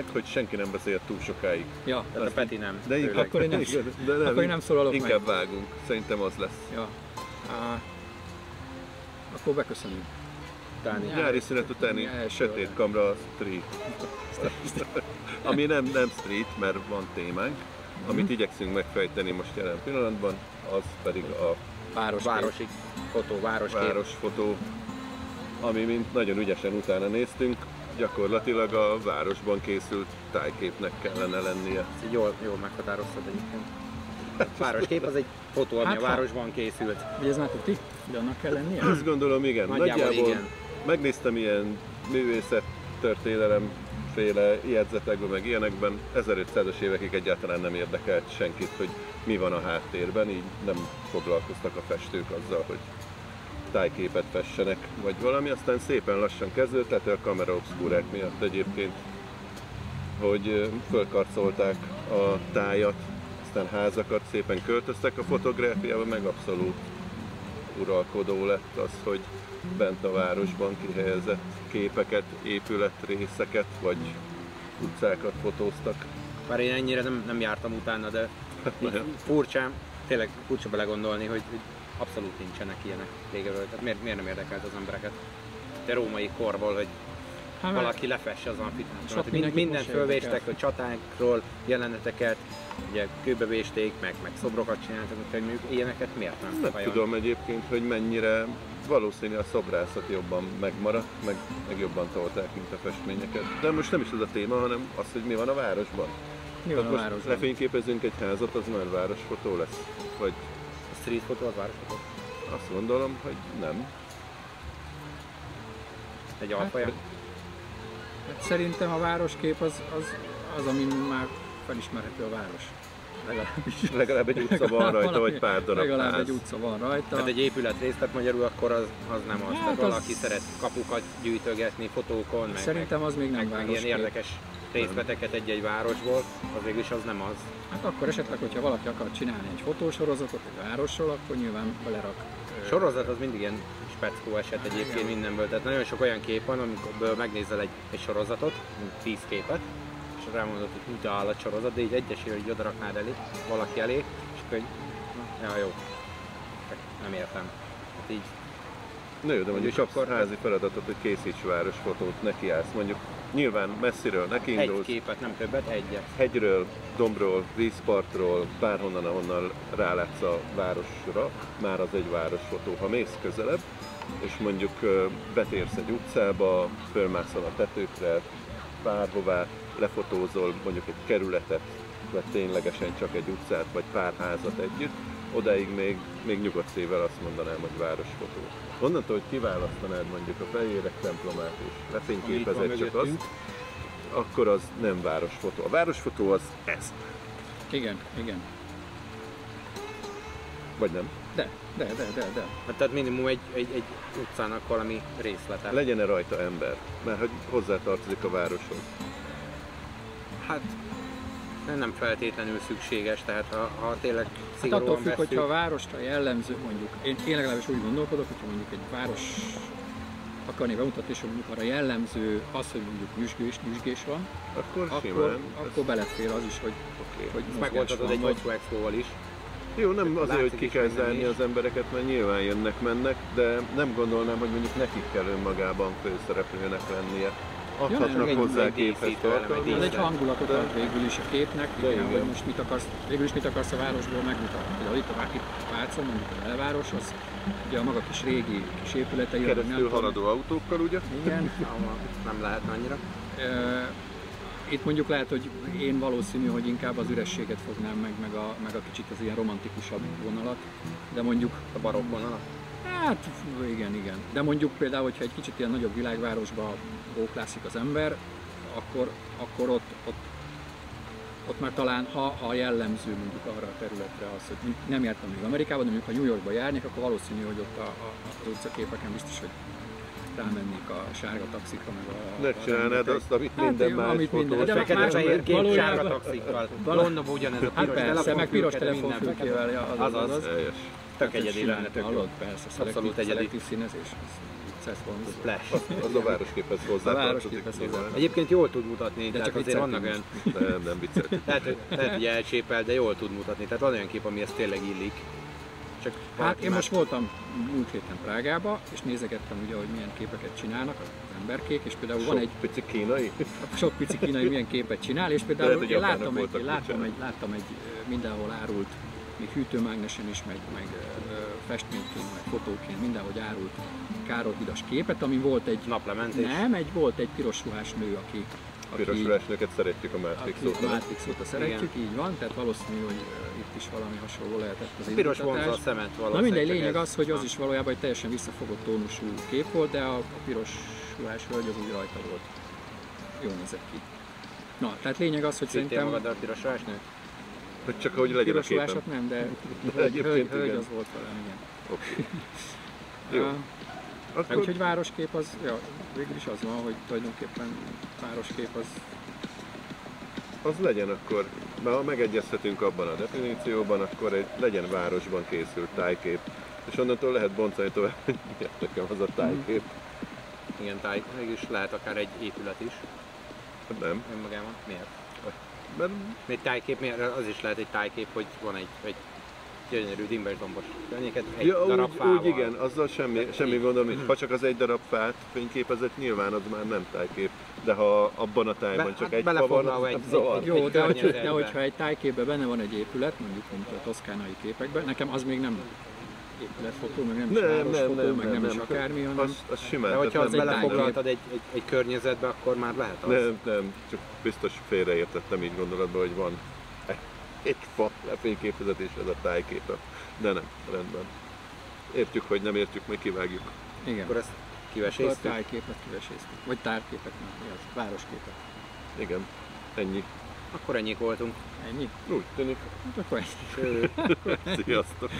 lényeg, hogy senki nem beszél túl sokáig. Ja, Tehát a Peti nem. De inkább, Akkor én nem- de nem, akkor én nem szólalok meg. Inkább vágunk. Szerintem az lesz. ja. Á, akkor beköszönünk. Utáni. Nyári szünet utáni sötét adás. kamra street. Ami nem, nem street, mert van témánk. Amit Mhm. igyekszünk megfejteni most jelen pillanatban, az pedig a Város. Városi fotó, városkép. városfotó, ami mint nagyon ügyesen utána néztünk, gyakorlatilag a városban készült tájképnek kellene lennie. Ezt Jól, jól meghatároztad egyébként. Városkép az egy fotó, ami Hát, a városban készült. Ugye ez már tuti? Hogy annak kell lennie? Azt gondolom, igen. Nagyjából Nagyjából igen. megnéztem ilyen művészet, történelem féle jegyzetekben, meg ilyenekben 1500-as évekig egyáltalán nem érdekelt senkit, hogy mi van a háttérben, így nem foglalkoztak a festők azzal, hogy tájképet fessenek, vagy valami, aztán szépen lassan kezdődött, a kamera obszkúrák miatt egyébként, hogy fölkarcolták a tájat, aztán házakat szépen költöztek a fotográfiában, meg abszolút uralkodó lett az, hogy bent a városban kihelyezett képeket, épületrészeket vagy utcákat fotóztak. Bár én ennyire nem, nem jártam utána, de furcsán, tényleg furcsa belegondolni, hogy, hogy abszolút nincsenek ilyenek régebről. Tehát miért, miért nem érdekelt az embereket? De római korból, hogy Hát, valaki lefesse az amfiteátrumot. Mind, mindent most fölvéstek, hogy csatákról, jeleneteket, ugye kőbevésték, meg, meg szobrokat csináltak, hogy mondjuk ilyeneket miért nem? Nem vajon? tudom egyébként, hogy mennyire valószínű a szobrászat jobban megmaradt, meg, meg jobban tolták, mint a festményeket. De most nem is ez a téma, hanem az, hogy mi van a városban. Mi van a most városban? lefényképezünk egy házat, az már városfotó lesz? Vagy A street fotó az városfotó? azt gondolom, hogy nem. Egy alfaja? Hát szerintem a városkép az, az, az, ami már felismerhető a város. Legalábbis. Legalább egy utca van rajta, Valami- vagy pár darab Legalább ház. egy utca van rajta. Tehát egy épület rész, tehát magyarul akkor az, az nem az. Hát Tehát az- valaki szeret kapukat gyűjtögetni fotókon, meg, Szerintem az még nem meg, meg ilyen városkép. érdekes részleteket egy-egy városból, az végül is az nem az. Hát akkor esetleg, hogyha valaki akar csinálni egy fotósorozatot egy városról, akkor nyilván belerak. Sorozat az mindig ilyen speckó eset egyébként igen. mindenből. Tehát nagyon sok olyan kép van, amikor megnézel egy, egy sorozatot, mint 10 képet, és rámondod, hogy úgy áll a sorozat, de így egyesével így odaraknád elé, valaki elé, és akkor ja jó, nem értem. Hát így Jó, de mondjuk kapsz akkor- házi feladatot, hogy készíts városfotót, nekiállsz. Mondjuk nyilván messziről egy nekiindulsz, képet, nem többet, egyet. hegyről, dombról, vízpartról, bárhonnan, ahonnan rálátsz a városra, már az egy városfotó. Ha mész közelebb, és mondjuk betérsz egy utcába, fölmászol a tetőkre, bárhová, lefotózol mondjuk egy kerületet, vagy ténylegesen csak egy utcát, vagy pár házat együtt, odáig még, még nyugodt szívvel azt mondanám, hogy városfotó. Onnantól, hogy kiválasztanád mondjuk a fejérek templomát, és lefényképezed csak azt, akkor az nem városfotó. A városfotó az ez, Igen, igen. vagy nem. De, de, de, de, de. Hát tehát minimum egy, egy, egy utcának valami részlete. Legyen-e rajta ember? Mert hogy hozzátartozik a városhoz. Hát nem feltétlenül szükséges, tehát ha, ha tényleg Hát szigorúan attól függ, vesszük, hogyha a városra jellemző, mondjuk, én, én legalábbis úgy gondolkodok, hogyha mondjuk egy város akarnék bemutatni, és mondjuk arra jellemző az, hogy mondjuk nyüzsgés, nyüzsgés van, Akkor, akkor, simán. akkor belefér az is, hogy, Oké. hogy megoldhatod egy vagy- Moszkva Expo-val is. Jó, nem azért, Látszik hogy ki kell zárni az embereket, mert nyilván jönnek, mennek, de nem gondolnám, hogy mondjuk nekik kell önmagában főszereplőnek lennie. Adhatnak egy- hozzá egy képhez tartalmat. Ez egy hangulatot ad végül is a képnek, De igen, igen. hogy most mit akarsz, végül is mit akarsz a városból megmutatni. Például itt a Vácon, mondjuk a belváros, az ugye a maga kis régi kis épületei, Keresztül tudom, haladó autókkal, ugye? Igen, nem lehet annyira. Itt mondjuk lehet, hogy én valószínű, hogy inkább az ürességet fognám meg, meg a, meg a kicsit az ilyen romantikusabb vonalat, de mondjuk, A barokk vonalat. Hát igen, igen. De mondjuk például, hogyha egy kicsit ilyen nagyobb világvárosba bóklászik az ember, akkor, akkor ott, ott, ott már talán, ha, ha jellemző mondjuk arra a területre az, hogy nem jártam még Amerikában, de mondjuk ha New Yorkba járnék, akkor valószínű, hogy ott a, a, az utcaképeken biztos, hogy rámennék a sárga taxikra, meg a... Megcsinálnád rengeteg- azt, amit Hát, minden jó, más amit minden- de Fekete más- fehér kép, sárga taxikkal. Londonban ugyanez a Hát piros persze, meg piros telefonfülkével, ja, az, az, az. Tök egyedi lenne, tök jó. Persze, Abszolút egyedi. szelektív színezés. Splash. Az, a városképhez hozzá A városképhez hozzá. Egyébként jól tud mutatni, De tehát csak azért vannak olyan, Nem, nem vicceltünk. lehet, hogy elcsépel, de jól tud mutatni. Tehát van olyan kép, ami ezt tényleg illik. Csak Hát én már- most voltam múlt héten Prágába, és nézegettem ugye, hogy milyen képeket csinálnak az emberkék, és például van Sok egy pici kínai? sok pici kínai milyen képet csinál, és például Lehet, én láttam egy, láttam egy, láttam egy ö, mindenhol árult, még hűtőmágnesen is, meg, meg festményként, meg fotóként, mindenhogy árult Károly hidas képet, ami volt egy, naplementés. nem, egy volt egy piros ruhás nő, aki, A piros aki, ruhásnőket szeretjük a Matrix óta. Matrix óta szeretjük, így van, tehát valószínű, hogy itt is valami hasonló lehetett az Piros vonza a szemet Na valószínűleg. mindegy, csak lényeg az, hogy az Na. is valójában egy teljesen visszafogott tónusú kép volt, de a, a piros ruhás hölgy az úgy rajta volt. Jól nézett ki. Na, tehát lényeg az, hogy Vittél szerintem magaddal piros ruhásnőt? Hogy csak ahogy legyen a képen. nem, de De hölgy, hölgy, hölgy igen. az volt velem, igen. Oké. Jó. Akkor úgyhogy városkép az, ja, végül is az van, hogy tulajdonképpen városkép az az legyen akkor, mert ha megegyezhetünk abban a definícióban, akkor egy legyen városban készült tájkép. És onnantól lehet bontani tovább, hogy nekem az a tájkép. Igen, táj, mégis lehet akár egy épület is Hát Nem, önmagában. Miért? mert Egy tájkép, miért? Az is lehet egy tájkép, hogy van egy, egy gyönyörű dimbes-dombos környéket, egy ja, darab úgy, fával. úgy igen, azzal semmi, semmi gondom nincs. Ha csak az egy darab fát fényképezett, nyilván az már nem tájkép. De ha abban a tájban Be- csak hát egy fa van, egy- zavar. egy- Jó, de, hogy, de hogyha egy tájképben benne van egy épület, mondjuk mint a toszkánai képekben, nekem az még nem épületfotó, meg nem is Nem, városfotó, nem, nem, meg nem, nem, is nem. akármi, hanem Az, az simán. De hogyha az nem- belefoglaltad egy, egy, egy környezetbe, akkor már lehet az. Nem, nem, csak biztos félreértettem így gondolatba, hogy van egy, fa lefényképezett és ez a tájképe. De nem, rendben. Értjük, hogy nem értjük, majd kivágjuk. igen. Akkor ezt Akkor a kiveséztük. tájképet kiveséztük. Vagy tárképet, nem, mi az? Városképet. Igen, ennyi. Akkor ennyik voltunk. Ennyi? Úgy tűnik. Hát akkor ennyi. Sziasztok!